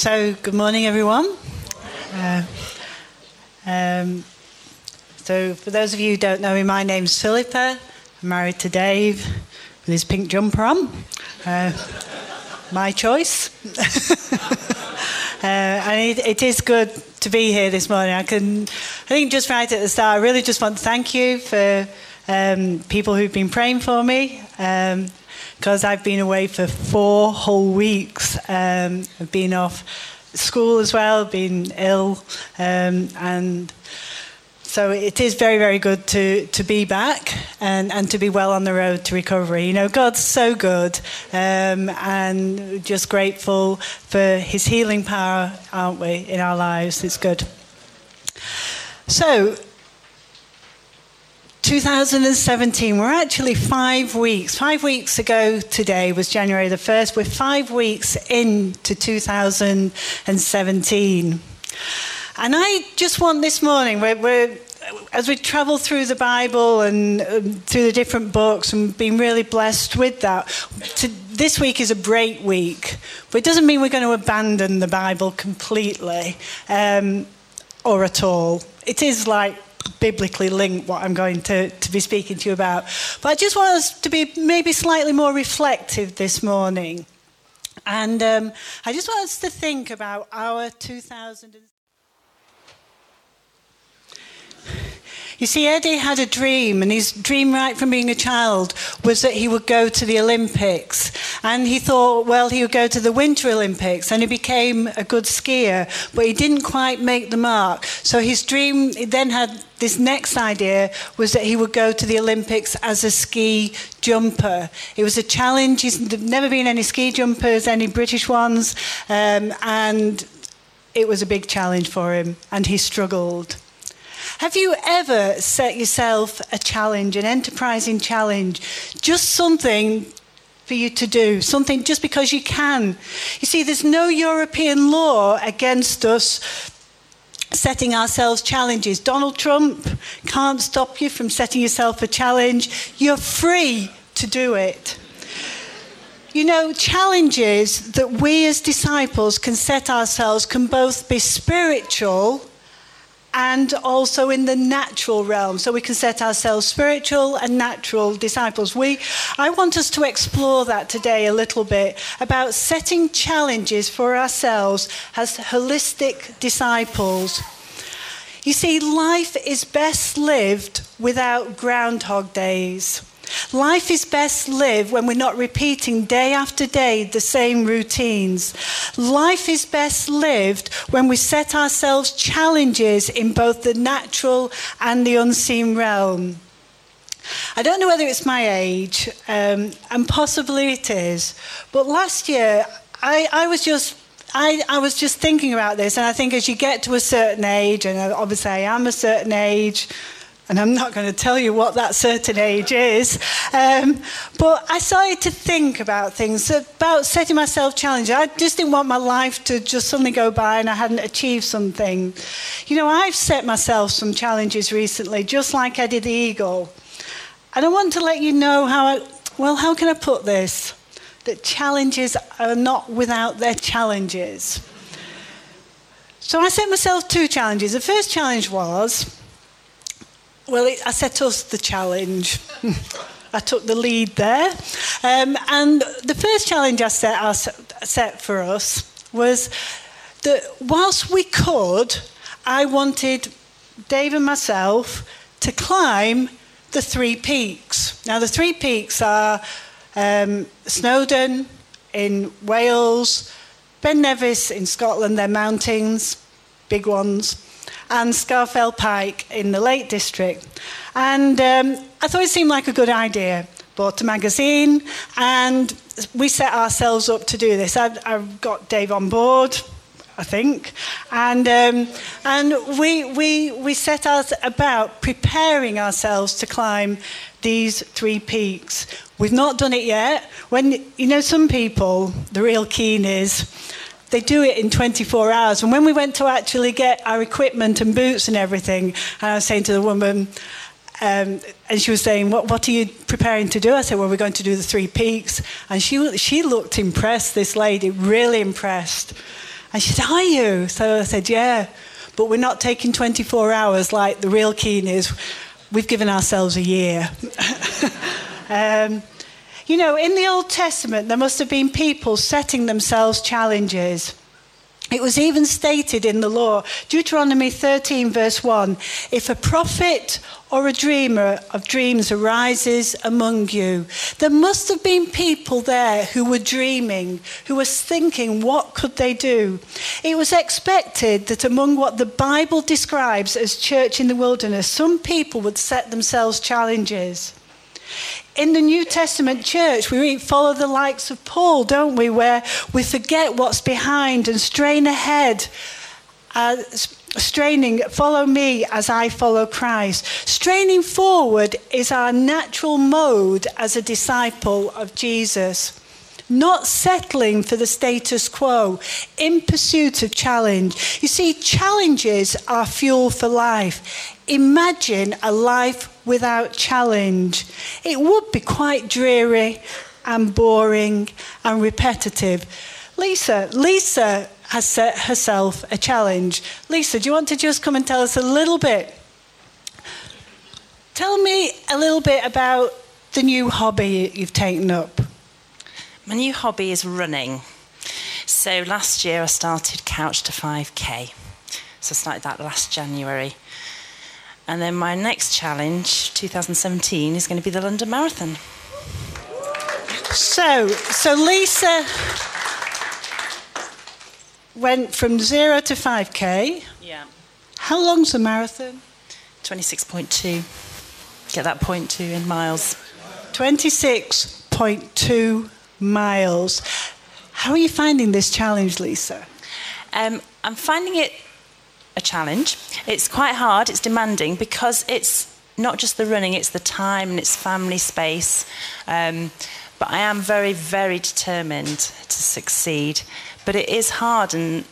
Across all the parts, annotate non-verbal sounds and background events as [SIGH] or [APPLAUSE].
So, good morning, everyone. Uh, um, so, for those of you who don't know me, my name's Philippa. I'm married to Dave with his pink jumper on. Uh, my choice. [LAUGHS] uh, and it, it is good to be here this morning. I can, I think, just right at the start, I really just want to thank you for um, people who've been praying for me. Um, because I've been away for four whole weeks. Um, I've been off school as well, been ill, um, and so it is very, very good to, to be back and, and to be well on the road to recovery. You know, God's so good um, and just grateful for his healing power, aren't we, in our lives? It's good. So, 2017, we're actually five weeks. Five weeks ago today was January the 1st. We're five weeks into 2017. And I just want this morning, we're, we're as we travel through the Bible and um, through the different books and been really blessed with that, to, this week is a break week. But it doesn't mean we're going to abandon the Bible completely um, or at all. It is like biblically linked what I'm going to, to be speaking to you about. But I just want us to be maybe slightly more reflective this morning. And um, I just want us to think about our 2000. You see, Eddie had a dream, and his dream right from being a child was that he would go to the Olympics. And he thought, well, he would go to the Winter Olympics, and he became a good skier, but he didn't quite make the mark. So his dream he then had this next idea was that he would go to the Olympics as a ski jumper. It was a challenge. He's never been any ski jumpers, any British ones, um, and it was a big challenge for him, and he struggled. Have you ever set yourself a challenge, an enterprising challenge, just something for you to do, something just because you can? You see, there's no European law against us setting ourselves challenges. Donald Trump can't stop you from setting yourself a challenge. You're free to do it. You know, challenges that we as disciples can set ourselves can both be spiritual and also in the natural realm. So we can set ourselves spiritual and natural disciples. We, I want us to explore that today a little bit about setting challenges for ourselves as holistic disciples. You see, life is best lived without groundhog days. Life is best lived when we're not repeating day after day the same routines. Life is best lived when we set ourselves challenges in both the natural and the unseen realm. I don't know whether it's my age, um, and possibly it is, but last year I, I was just I, I, was just thinking about this, and I think as you get to a certain age, and obviously I am a certain age, and I'm not going to tell you what that certain age is. Um, but I started to think about things, about setting myself challenges. I just didn't want my life to just suddenly go by and I hadn't achieved something. You know, I've set myself some challenges recently, just like Eddie the Eagle. And I want to let you know how I, well, how can I put this? That challenges are not without their challenges. So I set myself two challenges. The first challenge was well, it, I set us the challenge. [LAUGHS] I took the lead there. Um, and the first challenge I set, I set for us was that whilst we could, I wanted Dave and myself to climb the three peaks. Now, the three peaks are um, Snowdon in Wales, Ben Nevis in Scotland, they're mountains, big ones, and Scafell Pike in the Lake District. And um, I thought it seemed like a good idea. Bought a magazine, and we set ourselves up to do this. I, I got Dave on board, I think. And, um, and we, we, we set us about preparing ourselves to climb these three peaks. We've not done it yet. When, you know, some people, the real keen is, they do it in 24 hours. And when we went to actually get our equipment and boots and everything, and I was saying to the woman, um, and she was saying, what, what, are you preparing to do? I said, Well, we're going to do the three peaks. And she, she looked impressed, this lady, really impressed. And she said, Are you? So I said, Yeah, but we're not taking 24 hours like the real keen is. We've given ourselves a year. [LAUGHS] um, you know, in the Old Testament, there must have been people setting themselves challenges. It was even stated in the law, Deuteronomy 13, verse 1 if a prophet or a dreamer of dreams arises among you, there must have been people there who were dreaming, who were thinking, what could they do? It was expected that among what the Bible describes as church in the wilderness, some people would set themselves challenges. In the New Testament church, we follow the likes of Paul, don't we? Where we forget what's behind and strain ahead. Uh, straining, follow me as I follow Christ. Straining forward is our natural mode as a disciple of Jesus. Not settling for the status quo, in pursuit of challenge. You see, challenges are fuel for life. Imagine a life without challenge. It would be quite dreary and boring and repetitive. Lisa, Lisa has set herself a challenge. Lisa, do you want to just come and tell us a little bit? Tell me a little bit about the new hobby you've taken up. My new hobby is running. So last year I started Couch to 5K. So I started that last January. And then my next challenge, 2017, is going to be the London Marathon. So, so Lisa went from zero to 5k. Yeah. How long's the marathon? 26.2. Get that point two in miles. 26.2 miles. How are you finding this challenge, Lisa? Um, I'm finding it a challenge. It's quite hard, it's demanding because it's not just the running, it's the time and it's family space. Um, but I am very, very determined to succeed. But it is hard and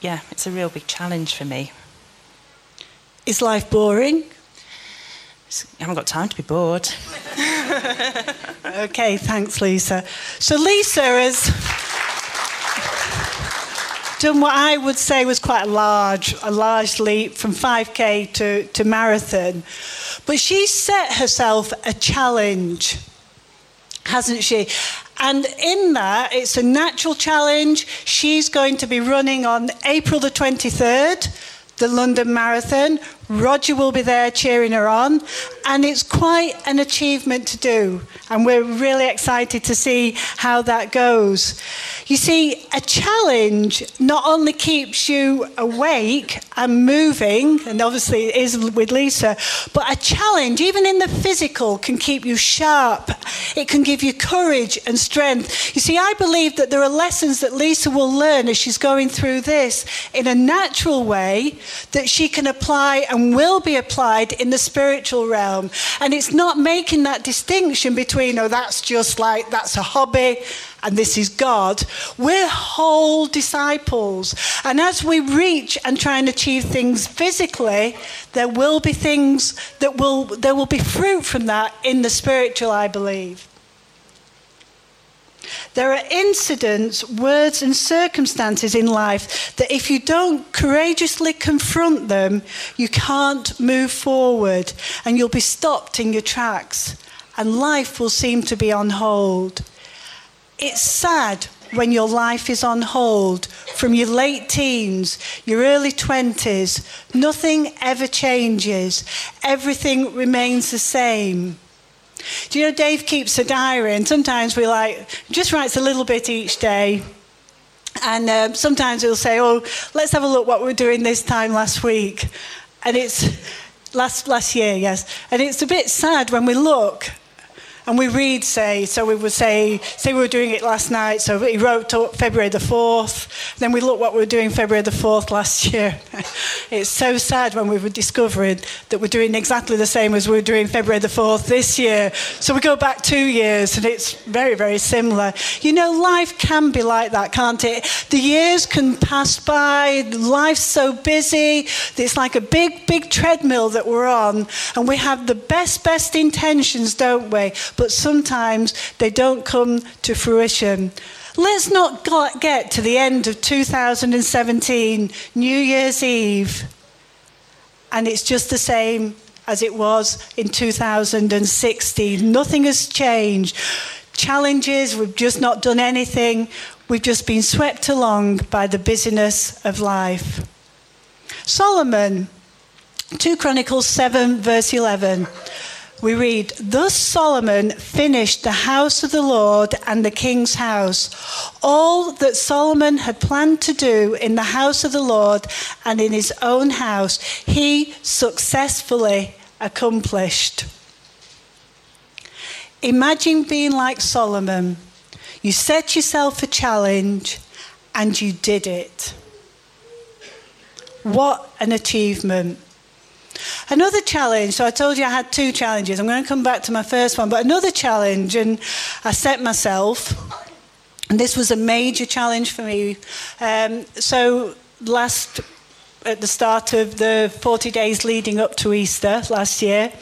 yeah, it's a real big challenge for me. Is life boring? I haven't got time to be bored. [LAUGHS] okay, thanks, Lisa. So, Lisa has done what I would say was quite a large, a large leap from 5k to, to marathon. But she set herself a challenge, hasn't she? And in that, it's a natural challenge. She's going to be running on April the 23rd, the London Marathon. Roger will be there cheering her on, and it's quite an achievement to do. And we're really excited to see how that goes. You see, a challenge not only keeps you awake and moving, and obviously it is with Lisa, but a challenge, even in the physical, can keep you sharp. It can give you courage and strength. You see, I believe that there are lessons that Lisa will learn as she's going through this in a natural way that she can apply and will be applied in the spiritual realm. And it's not making that distinction between, oh, that's just like, that's a hobby and this is God. We're whole disciples. And as we reach and try and achieve things physically, there will be things that will, there will be fruit from that in the spiritual, I believe. There are incidents, words, and circumstances in life that if you don't courageously confront them, you can't move forward and you'll be stopped in your tracks and life will seem to be on hold. It's sad when your life is on hold from your late teens, your early 20s. Nothing ever changes, everything remains the same. Do you know Dave keeps a diary, and sometimes we like just writes a little bit each day. And um, sometimes he'll say, "Oh, let's have a look what we're doing this time last week," and it's last last year, yes. And it's a bit sad when we look and we read, say, so we would say, say we were doing it last night, so he wrote February the 4th, then we look what we were doing February the 4th last year. [LAUGHS] it's so sad when we were discovering that we're doing exactly the same as we were doing February the 4th this year. So we go back two years and it's very, very similar. You know, life can be like that, can't it? The years can pass by, life's so busy, it's like a big, big treadmill that we're on, and we have the best, best intentions, don't we? But sometimes they don't come to fruition. Let's not get to the end of 2017, New Year's Eve, and it's just the same as it was in 2016. Nothing has changed. Challenges, we've just not done anything. We've just been swept along by the busyness of life. Solomon, 2 Chronicles 7, verse 11 we read, Thus Solomon finished the house of the Lord and the king's house. All that Solomon had planned to do in the house of the Lord and in his own house, he successfully accomplished. Imagine being like Solomon. You set yourself a challenge and you did it. What an achievement. Another challenge, so I told you I had two challenges. I'm going to come back to my first one, but another challenge, and I set myself, and this was a major challenge for me. Um, so last, at the start of the 40 days leading up to Easter last year,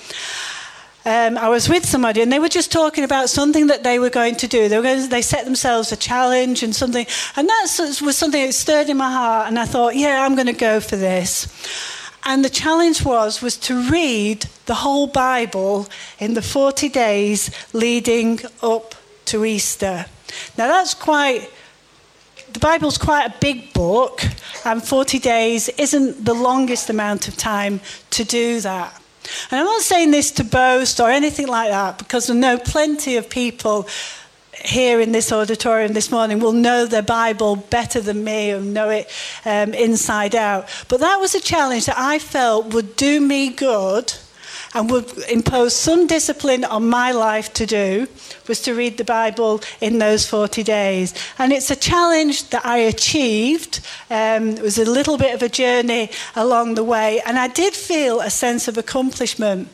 um, I was with somebody and they were just talking about something that they were going to do. They, were going to, they set themselves a challenge and something, and that was something that stirred in my heart. And I thought, yeah, I'm going to go for this. And the challenge was was to read the whole Bible in the 40 days leading up to Easter. Now that's quite the Bible's quite a big book, and 40 days isn't the longest amount of time to do that. And I'm not saying this to boast or anything like that, because I know plenty of people here in this auditorium this morning will know the Bible better than me and know it um, inside out. But that was a challenge that I felt would do me good and would impose some discipline on my life to do was to read the Bible in those 40 days. And it's a challenge that I achieved. Um, it was a little bit of a journey along the way, and I did feel a sense of accomplishment.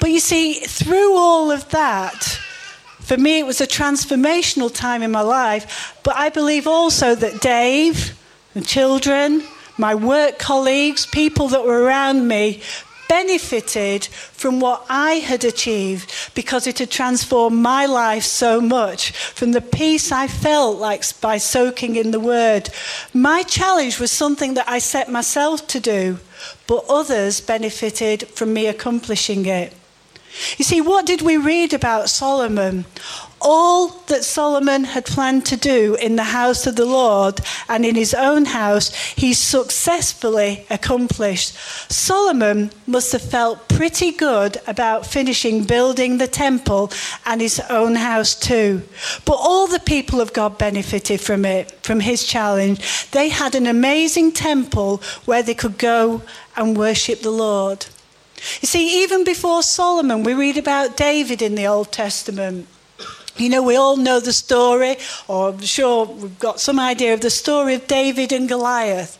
But you see, through all of that, for me, it was a transformational time in my life, but I believe also that Dave, the children, my work colleagues, people that were around me, benefited from what I had achieved because it had transformed my life so much from the peace I felt like by soaking in the Word. My challenge was something that I set myself to do, but others benefited from me accomplishing it. You see, what did we read about Solomon? All that Solomon had planned to do in the house of the Lord and in his own house, he successfully accomplished. Solomon must have felt pretty good about finishing building the temple and his own house too. But all the people of God benefited from it, from his challenge. They had an amazing temple where they could go and worship the Lord. You see, even before Solomon, we read about David in the Old Testament. You know, we all know the story, or I'm sure we've got some idea of the story of David and Goliath.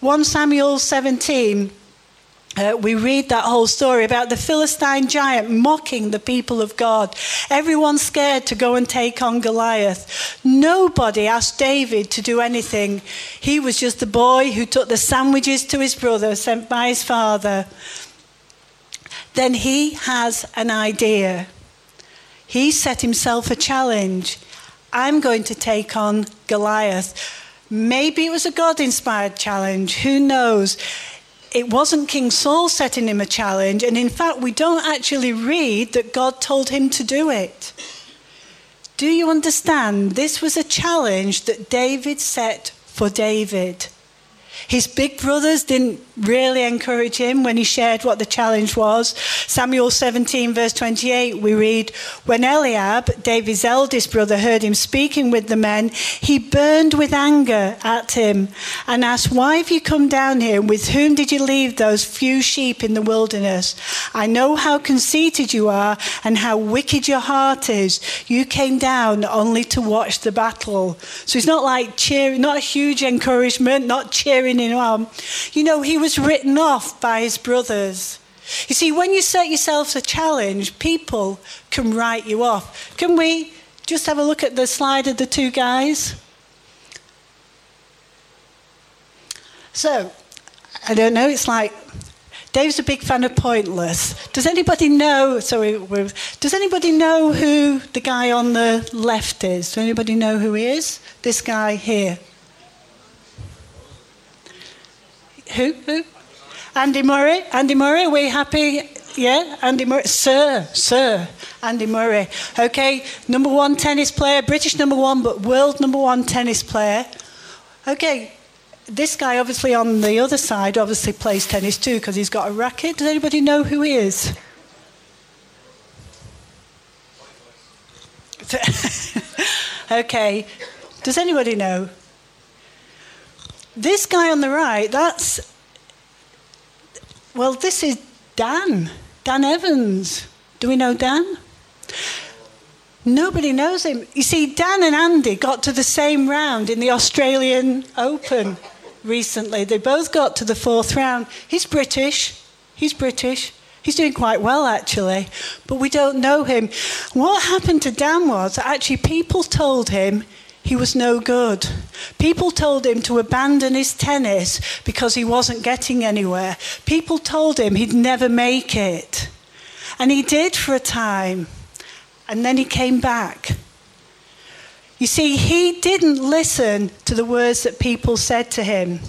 1 Samuel 17, uh, we read that whole story about the Philistine giant mocking the people of God. Everyone scared to go and take on Goliath. Nobody asked David to do anything. He was just the boy who took the sandwiches to his brother sent by his father then he has an idea. He set himself a challenge. I'm going to take on Goliath. Maybe it was a God inspired challenge. Who knows? It wasn't King Saul setting him a challenge. And in fact, we don't actually read that God told him to do it. Do you understand? This was a challenge that David set for David. His big brothers didn't really encourage him when he shared what the challenge was. Samuel 17, verse 28, we read When Eliab, David's eldest brother, heard him speaking with the men, he burned with anger at him and asked, Why have you come down here? With whom did you leave those few sheep in the wilderness? I know how conceited you are and how wicked your heart is. You came down only to watch the battle. So it's not like cheering, not a huge encouragement, not cheering in him You know, he was written off by his brothers. You see, when you set yourself a challenge, people can write you off. Can we just have a look at the slide of the two guys? So, I don't know, it's like Dave's a big fan of Pointless. Does anybody know? Sorry, does anybody know who the guy on the left is? Does anybody know who he is? This guy here. Who? Who? Andy Murray. Andy Murray. Are we happy? Yeah, Andy Murray. Sir, sir, Andy Murray. Okay, number one tennis player, British number one, but world number one tennis player. Okay, this guy, obviously on the other side, obviously plays tennis too because he's got a racket. Does anybody know who he is? [LAUGHS] okay. Does anybody know? This guy on the right, that's. Well, this is Dan. Dan Evans. Do we know Dan? Nobody knows him. You see, Dan and Andy got to the same round in the Australian Open recently. They both got to the fourth round. He's British. He's British. He's doing quite well, actually, but we don't know him. What happened to Dan was actually people told him he was no good. People told him to abandon his tennis because he wasn't getting anywhere. People told him he'd never make it. And he did for a time. And then he came back. You see, he didn't listen to the words that people said to him.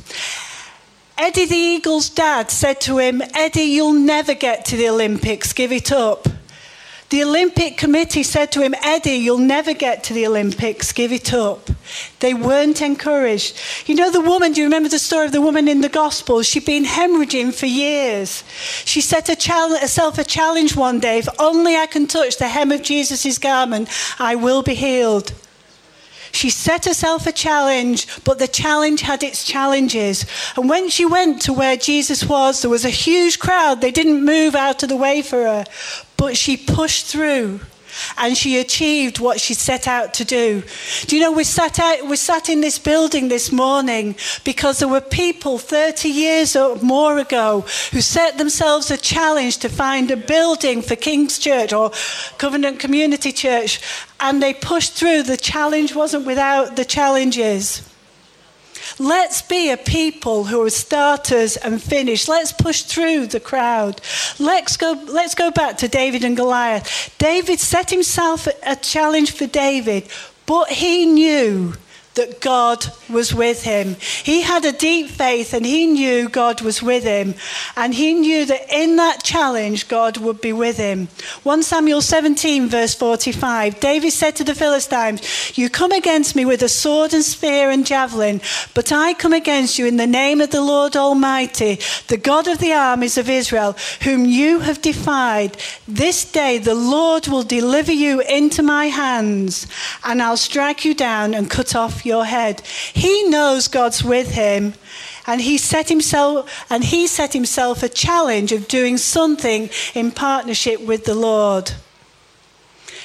Eddie the Eagle's dad said to him, Eddie, you'll never get to the Olympics, give it up. The Olympic Committee said to him, Eddie, you'll never get to the Olympics, give it up. They weren't encouraged. You know the woman, do you remember the story of the woman in the Gospel? She'd been hemorrhaging for years. She set herself a challenge one day if only I can touch the hem of Jesus' garment, I will be healed. She set herself a challenge, but the challenge had its challenges. And when she went to where Jesus was, there was a huge crowd. They didn't move out of the way for her, but she pushed through and she achieved what she set out to do. Do you know, we sat, out, we sat in this building this morning because there were people 30 years or more ago who set themselves a challenge to find a building for King's Church or Covenant Community Church, and they pushed through. The challenge wasn't without the challenges. Let's be a people who are starters and finish. Let's push through the crowd. Let's go, let's go back to David and Goliath. David set himself a challenge for David, but he knew that God was with him. He had a deep faith and he knew God was with him. And he knew that in that challenge, God would be with him. 1 Samuel 17, verse 45 David said to the Philistines, You come against me with a sword and spear and javelin, but I come against you in the name of the Lord Almighty, the God of the armies of Israel, whom you have defied. This day the Lord will deliver you into my hands, and I'll strike you down and cut off your head. He knows God's with him. And he set himself and he set himself a challenge of doing something in partnership with the Lord.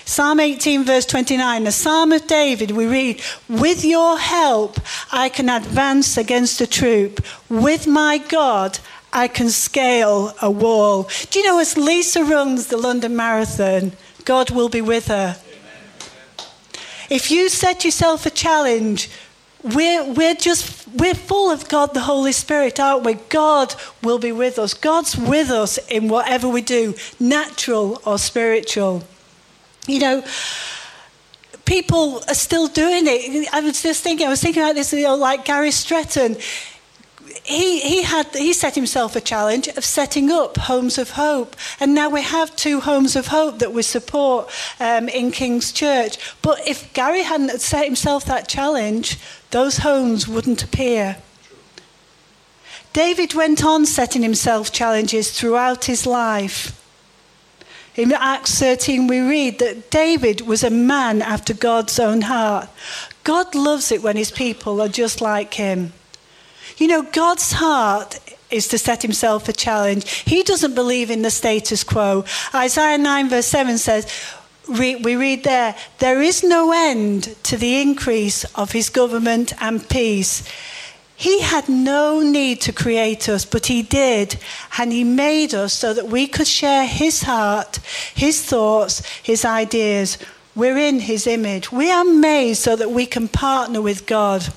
Psalm 18, verse 29, the Psalm of David, we read, With your help, I can advance against a troop. With my God, I can scale a wall. Do you know, as Lisa runs the London Marathon, God will be with her. If you set yourself a challenge, we're, we're just, we're full of God the Holy Spirit, aren't we? God will be with us. God's with us in whatever we do, natural or spiritual. You know, people are still doing it. I was just thinking, I was thinking about this, you know, like Gary Stretton he, he, had, he set himself a challenge of setting up homes of hope. And now we have two homes of hope that we support um, in King's Church. But if Gary hadn't set himself that challenge, those homes wouldn't appear. David went on setting himself challenges throughout his life. In Acts 13, we read that David was a man after God's own heart. God loves it when his people are just like him. You know, God's heart is to set himself a challenge. He doesn't believe in the status quo. Isaiah 9, verse 7 says, we read there, there is no end to the increase of his government and peace. He had no need to create us, but he did. And he made us so that we could share his heart, his thoughts, his ideas. We're in his image. We are made so that we can partner with God.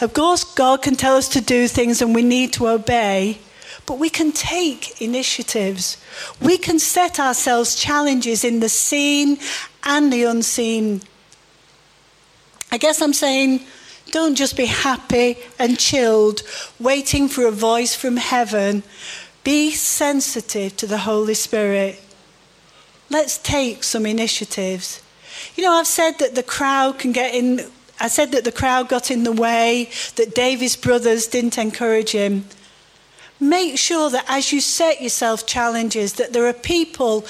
Of course, God can tell us to do things and we need to obey, but we can take initiatives. We can set ourselves challenges in the seen and the unseen. I guess I'm saying don't just be happy and chilled, waiting for a voice from heaven. Be sensitive to the Holy Spirit. Let's take some initiatives. You know, I've said that the crowd can get in, I said that the crowd got in the way, that David's brothers didn't encourage him. Make sure that as you set yourself challenges, that there are people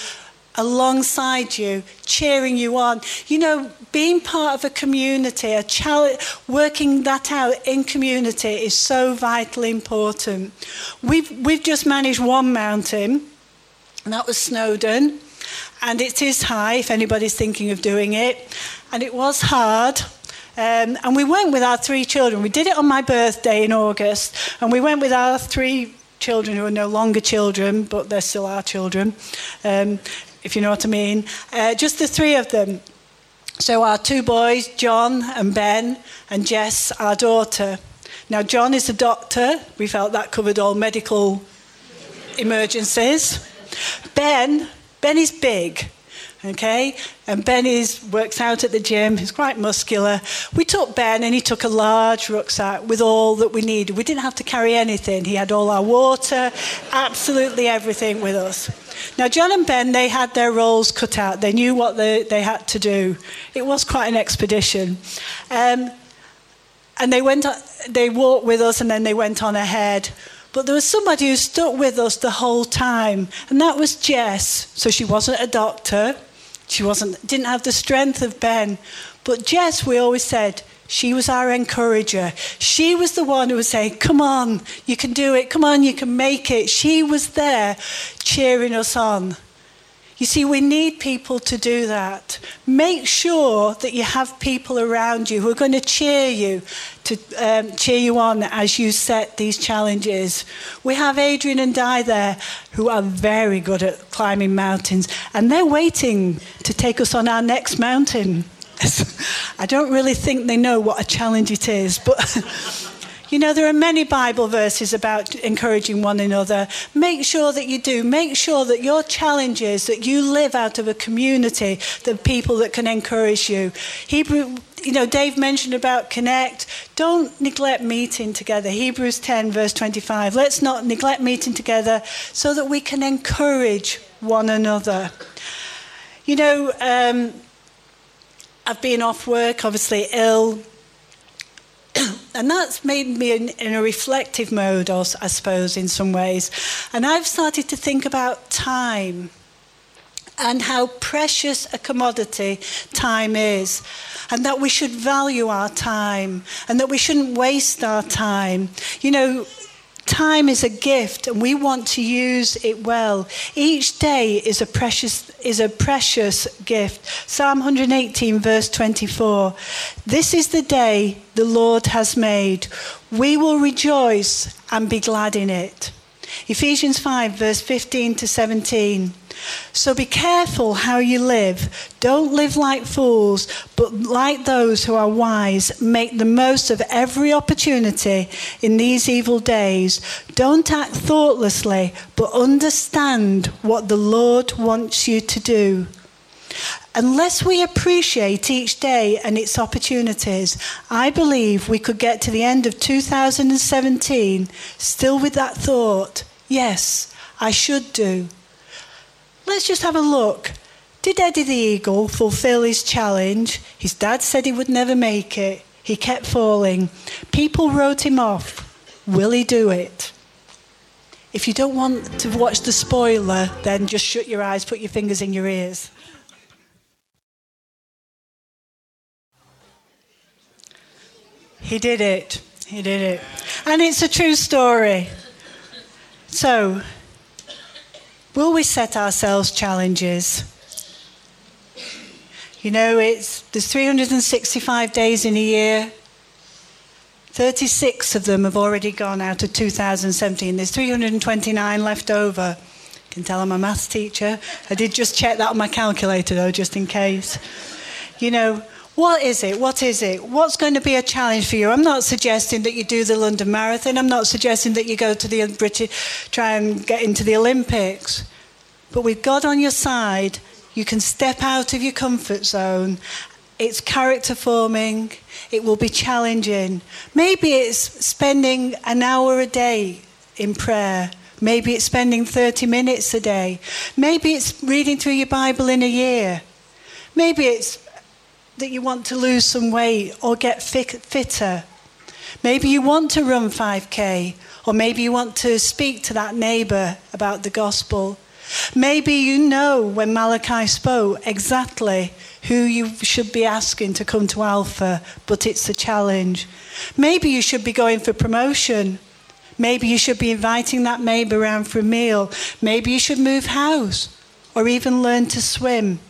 alongside you, cheering you on. You know, being part of a community, a challenge, working that out in community is so vitally important. We've, we've just managed one mountain, and that was Snowdon. And it is high if anybody's thinking of doing it. And it was hard. Um, and we went with our three children. We did it on my birthday in August. And we went with our three children who are no longer children, but they're still our children. Um, if you know what I mean. Uh, just the three of them. So our two boys, John and Ben, and Jess, our daughter. Now, John is a doctor. We felt that covered all medical emergencies. Ben, Ben is big okay? And Ben is, works out at the gym, he's quite muscular. We took Ben and he took a large rucksack with all that we needed. We didn't have to carry anything. He had all our water, absolutely everything with us. Now, John and Ben, they had their roles cut out. They knew what they, they had to do. It was quite an expedition. Um, and they, went, they walked with us and then they went on ahead. But there was somebody who stuck with us the whole time, and that was Jess. So she wasn't a doctor, she wasn't, didn't have the strength of Ben. But Jess, we always said, she was our encourager. She was the one who would say, Come on, you can do it. Come on, you can make it. She was there cheering us on. You see, we need people to do that. Make sure that you have people around you who are going to cheer you, to um, cheer you on as you set these challenges. We have Adrian and Di there who are very good at climbing mountains, and they're waiting to take us on our next mountain. [LAUGHS] I don't really think they know what a challenge it is, but. [LAUGHS] You know, there are many Bible verses about encouraging one another. Make sure that you do. Make sure that your challenge is that you live out of a community, the people that can encourage you. Hebrew, you know, Dave mentioned about connect. Don't neglect meeting together. Hebrews 10, verse 25. Let's not neglect meeting together so that we can encourage one another. You know, um, I've been off work, obviously ill. And that's made me in, in, a reflective mode, I suppose, in some ways. And I've started to think about time and how precious a commodity time is, and that we should value our time, and that we shouldn't waste our time. You know, Time is a gift and we want to use it well. Each day is a precious is a precious gift. Psalm 118 verse 24. This is the day the Lord has made. We will rejoice and be glad in it. Ephesians 5 verse 15 to 17. So be careful how you live. Don't live like fools, but like those who are wise. Make the most of every opportunity in these evil days. Don't act thoughtlessly, but understand what the Lord wants you to do. Unless we appreciate each day and its opportunities, I believe we could get to the end of 2017 still with that thought yes, I should do. Let's just have a look. Did Eddie the Eagle fulfill his challenge? His dad said he would never make it. He kept falling. People wrote him off. Will he do it? If you don't want to watch the spoiler, then just shut your eyes, put your fingers in your ears. He did it. He did it. And it's a true story. So, Will we set ourselves challenges? You know, it's there's 365 days in a year. 36 of them have already gone out of 2017. There's 329 left over. You can tell I'm a maths teacher. I did just check that on my calculator though, just in case. You know, What is it? What is it? What's going to be a challenge for you? I'm not suggesting that you do the London Marathon. I'm not suggesting that you go to the British, try and get into the Olympics. But with God on your side, you can step out of your comfort zone. It's character forming. It will be challenging. Maybe it's spending an hour a day in prayer. Maybe it's spending 30 minutes a day. Maybe it's reading through your Bible in a year. Maybe it's that you want to lose some weight or get fit, fitter. Maybe you want to run 5K, or maybe you want to speak to that neighbour about the gospel. Maybe you know when Malachi spoke exactly who you should be asking to come to Alpha, but it's a challenge. Maybe you should be going for promotion. Maybe you should be inviting that neighbour around for a meal. Maybe you should move house or even learn to swim.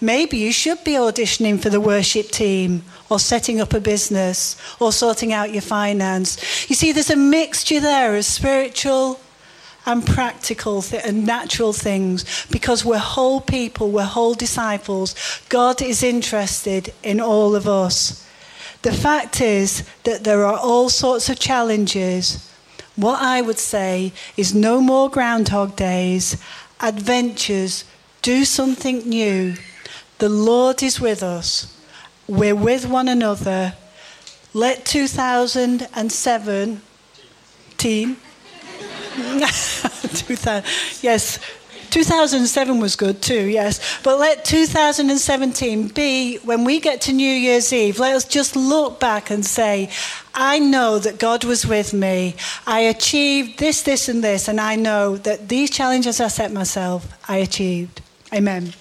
Maybe you should be auditioning for the worship team or setting up a business or sorting out your finance. You see, there's a mixture there of spiritual and practical th- and natural things because we're whole people, we're whole disciples. God is interested in all of us. The fact is that there are all sorts of challenges. What I would say is no more Groundhog Days, adventures, do something new. The Lord is with us. We're with one another. Let 2017 2000, [LAUGHS] yes, 2007 was good too, yes. But let 2017 be when we get to New Year's Eve, let us just look back and say, I know that God was with me. I achieved this, this, and this, and I know that these challenges I set myself, I achieved. Amen.